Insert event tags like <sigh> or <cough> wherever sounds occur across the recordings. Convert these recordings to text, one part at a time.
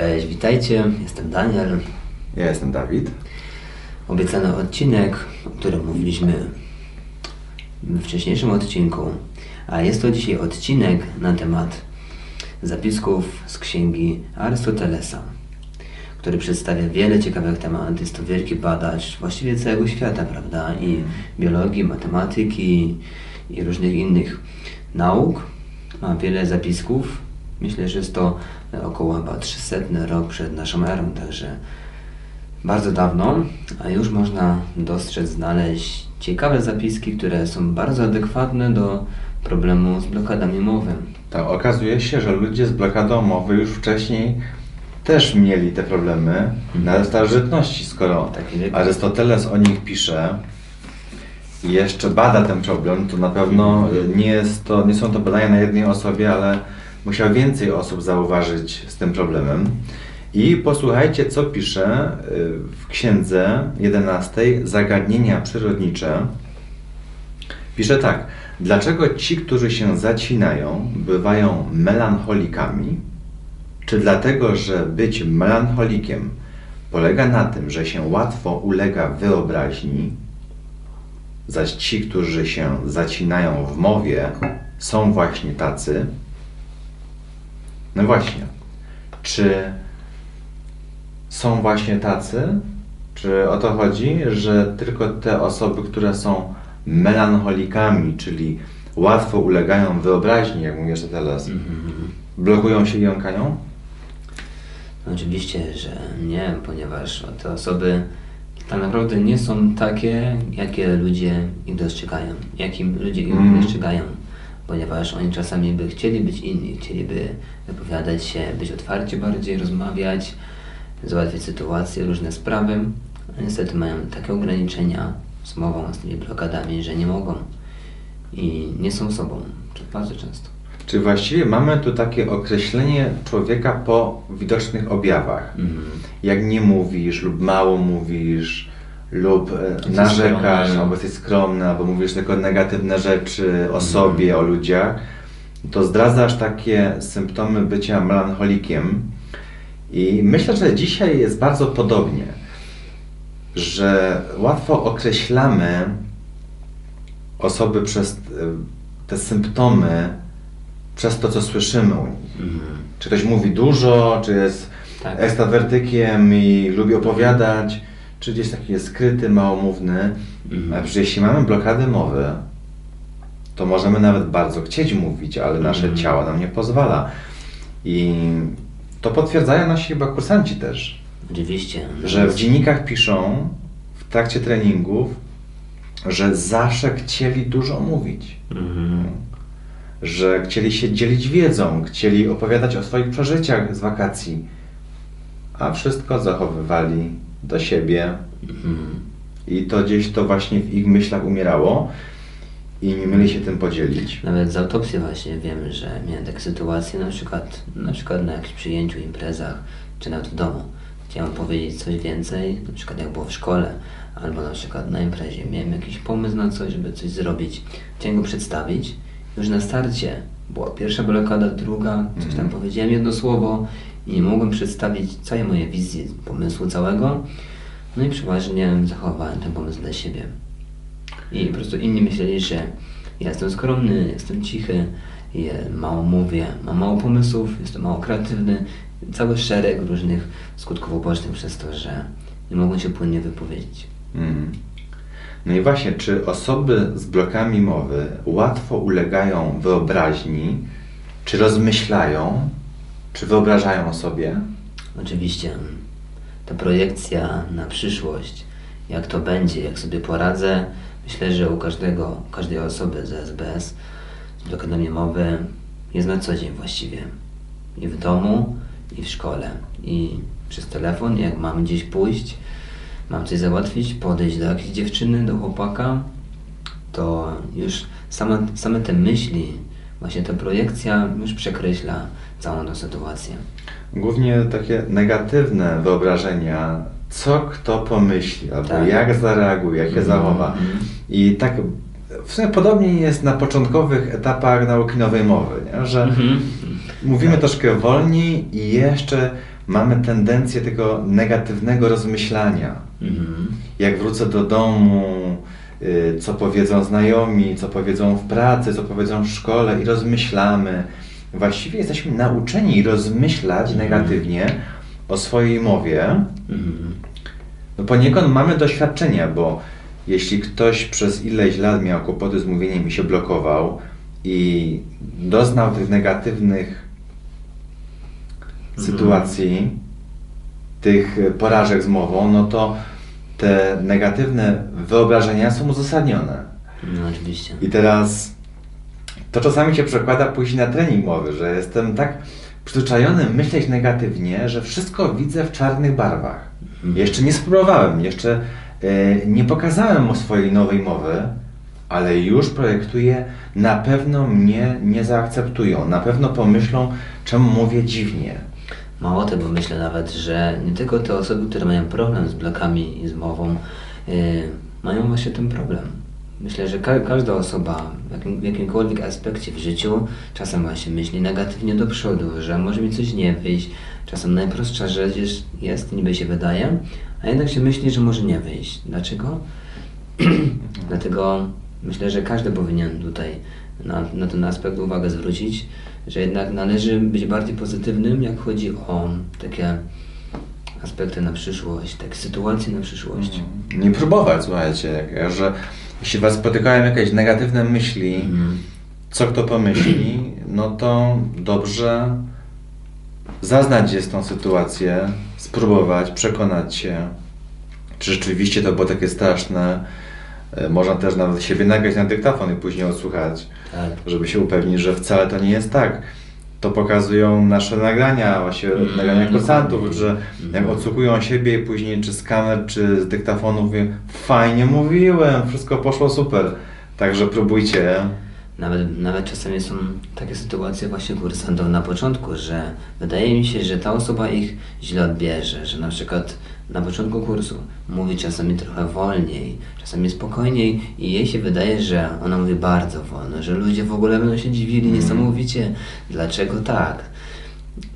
Cześć, witajcie. Jestem Daniel. Ja jestem Dawid. Obiecany odcinek, o którym mówiliśmy w wcześniejszym odcinku, a jest to dzisiaj odcinek na temat zapisków z księgi Arystotelesa, który przedstawia wiele ciekawych tematów. Jest to wielki badacz właściwie całego świata, prawda? I biologii, matematyki i różnych innych nauk. Ma wiele zapisków. Myślę, że jest to około chyba 300 rok przed naszą erą, także bardzo dawno, a już można dostrzec, znaleźć ciekawe zapiski, które są bardzo adekwatne do problemu z blokadami mowy. Tak, okazuje się, że ludzie z blokadą mowy już wcześniej też mieli te problemy na starożytności, skoro Tak, Arystoteles o nich pisze i jeszcze bada ten problem, to na pewno nie, jest to, nie są to badania na jednej osobie, ale musiał więcej osób zauważyć z tym problemem. I posłuchajcie, co pisze y, w księdze 11 Zagadnienia przyrodnicze. Pisze tak. Dlaczego ci, którzy się zacinają, bywają melancholikami? Czy dlatego, że być melancholikiem polega na tym, że się łatwo ulega wyobraźni, zaś ci, którzy się zacinają w mowie, są właśnie tacy? No właśnie. Czy są właśnie tacy? Czy o to chodzi, że tylko te osoby, które są melancholikami, czyli łatwo ulegają wyobraźni, jak mówisz teraz, blokują się i jąkają? Oczywiście, że nie, ponieważ te osoby tak naprawdę nie są takie, jakie ludzie ich dostrzegają, jakim ludzie ich Mhm. dostrzegają, ponieważ oni czasami by chcieli być inni, chcieliby wypowiadać się, być otwarci bardziej, rozmawiać, załatwiać sytuacje, różne sprawy, a niestety mają takie ograniczenia z mową, z tymi blokadami, że nie mogą i nie są sobą, bardzo często. Czy właściwie mamy tu takie określenie człowieka po widocznych objawach? Mhm. Jak nie mówisz, lub mało mówisz, lub e, Jesteś narzekasz, skromny. albo jesteś skromny, albo mówisz tylko negatywne rzeczy o Mhm. sobie, o ludziach, to zdradzasz takie symptomy bycia melancholikiem. I myślę, że dzisiaj jest bardzo podobnie, że łatwo określamy osoby przez e, te symptomy, przez to, co słyszymy u nich. Mhm. Czy ktoś mówi dużo, czy jest Tak. ekstrawertykiem i lubi opowiadać, czy gdzieś taki jest skryty, małomówny. Mhm. A przecież jeśli mamy blokady mowy, to możemy nawet bardzo chcieć mówić, ale nasze Mhm. ciało nam nie pozwala. I to potwierdzają nasi chyba kursanci też, Oczywiście. że w dziennikach piszą w trakcie treningów, że zawsze chcieli dużo mówić Mhm. że chcieli się dzielić wiedzą, chcieli opowiadać o swoich przeżyciach z wakacji, a wszystko zachowywali do siebie Mhm. i to gdzieś to właśnie w ich myślach umierało i nie mieli się tym podzielić. Nawet z autopsji właśnie wiem, że miałem takie sytuacje, na przykład, na przykład na jakimś przyjęciu, imprezach, czy nawet w domu. Chciałem powiedzieć coś więcej, na przykład jak było w szkole, albo na przykład na imprezie. Miałem jakiś pomysł na coś, żeby coś zrobić. Chciałem go przedstawić. Już na starcie była pierwsza blokada, druga, coś tam powiedziałem jedno słowo i nie mogłem przedstawić całej mojej wizji, pomysłu całego. No i przeważnie zachowałem ten pomysł dla siebie. I po prostu inni myśleli, że ja jestem skromny, jestem cichy, je, mało mówię, mam mało pomysłów, jestem mało kreatywny. Cały szereg różnych skutków ubocznych przez to, że nie mogą się płynnie wypowiedzieć. Mm. No i właśnie, czy osoby z blokami mowy łatwo ulegają wyobraźni, czy rozmyślają, czy wyobrażają sobie? Oczywiście ta projekcja na przyszłość, jak to będzie, jak sobie poradzę, myślę, że u każdego, każdej osoby z SBS, z blokadami mowy jest na co dzień właściwie. I w domu, i w szkole. I przez telefon, jak mam gdzieś pójść, mam coś załatwić, podejść do jakiejś dziewczyny, do chłopaka, to już same, same te myśli, właśnie ta projekcja już przekreśla całą tą sytuację. Głównie takie negatywne wyobrażenia, co kto pomyśli, albo Tak. jak zareaguje, jak się Mhm. zachowa. I tak w sumie podobnie jest na początkowych etapach nauki nowej mowy, nie? że Mhm. mówimy troszkę wolniej i jeszcze mamy tendencję tego negatywnego rozmyślania. Mhm. Jak wrócę do domu, y, co powiedzą znajomi, co powiedzą w pracy, co powiedzą w szkole i rozmyślamy. Właściwie jesteśmy nauczeni rozmyślać negatywnie o swojej mowie. Mhm. No poniekąd mamy doświadczenia, bo jeśli ktoś przez ileś lat miał kłopoty z mówieniem i się blokował i doznał tych negatywnych sytuacji, tych porażek z mową, no to te negatywne wyobrażenia są uzasadnione. No oczywiście. I teraz to czasami się przekłada później na trening mowy, że jestem tak przyzwyczajony myśleć negatywnie, że wszystko widzę w czarnych barwach. Jeszcze nie spróbowałem, jeszcze e, nie pokazałem mu swojej nowej mowy, ale już projektuję, na pewno mnie nie zaakceptują, na pewno pomyślą, czemu mówię dziwnie. Mało tego, myślę nawet, że nie tylko te osoby, które mają problem z blokami i z mową, yy, mają właśnie ten problem. Myślę, że ka każda osoba w, jakim, w jakimkolwiek aspekcie w życiu czasem właśnie myśli negatywnie do przodu, że może mi coś nie wyjść. Czasem najprostsza rzecz jest, jest niby się wydaje, a jednak się myśli, że może nie wyjść. Dlaczego? <clears throat> Dlatego myślę, że każdy powinien tutaj na, na ten aspekt uwagę zwrócić, że jednak należy być bardziej pozytywnym, jak chodzi o takie aspekty na przyszłość, takie sytuacje na przyszłość. Nie próbować, słuchajcie, że jeśli Was spotykają jakieś negatywne myśli, Mhm. co kto pomyśli, no to dobrze zaznać jest tą sytuację, spróbować, przekonać się, czy rzeczywiście to było takie straszne. E, Można też nawet siebie nagrać na dyktafon i później odsłuchać, Tak. żeby się upewnić, że wcale to nie jest tak. To pokazują nasze nagrania, właśnie Mm, nagrania kursantów, że jak Mhm. odsłuchują siebie i później czy z kamer, czy z dyktafonu mówię, fajnie mówiłem, wszystko poszło super. Także próbujcie. Nawet, nawet czasami są takie sytuacje właśnie kursantów na początku, że wydaje mi się, że ta osoba ich źle odbierze, że na przykład na początku kursu mówi czasami trochę wolniej, czasami spokojniej i jej się wydaje, że ona mówi bardzo wolno, że ludzie w ogóle będą się dziwili niesamowicie, dlaczego tak.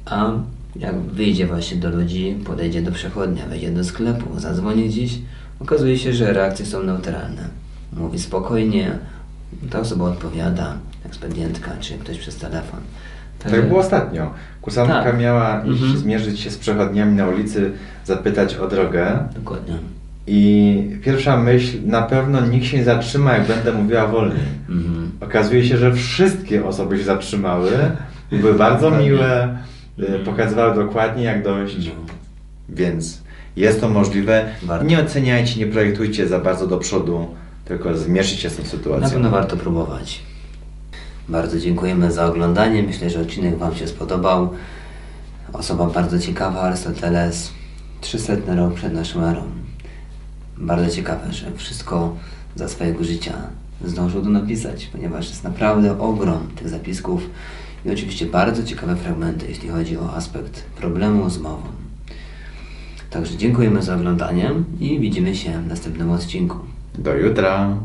A jak wyjdzie właśnie do ludzi, podejdzie do przechodnia, wejdzie do sklepu, zadzwoni gdzieś, okazuje się, że reakcje są neutralne. Mówi spokojnie, ta osoba odpowiada, ekspedientka czy ktoś przez telefon. Tak było ostatnio. Kursantka Tak. miała iść Mhm. zmierzyć się z przechodniami na ulicy, zapytać o drogę. Dokładnie. I pierwsza myśl, na pewno nikt się nie zatrzyma, jak będę mówiła wolniej. Mhm. Okazuje się, że wszystkie osoby się zatrzymały, były bardzo miłe, y, Mhm. pokazywały dokładnie jak dojść, No. więc jest to możliwe. Nie oceniajcie, nie projektujcie za bardzo do przodu, tylko zmierzcie się z tą Na sytuacją. pewno warto próbować. Bardzo dziękujemy za oglądanie. Myślę, że odcinek Wam się spodobał. Osoba bardzo ciekawa, Arystoteles, 300 rok przed naszą erą. Bardzo ciekawe, że wszystko za swojego życia zdążył to napisać, ponieważ jest naprawdę ogrom tych zapisków i oczywiście bardzo ciekawe fragmenty, jeśli chodzi o aspekt problemu z mową. Także dziękujemy za oglądanie i widzimy się w następnym odcinku. Do jutra.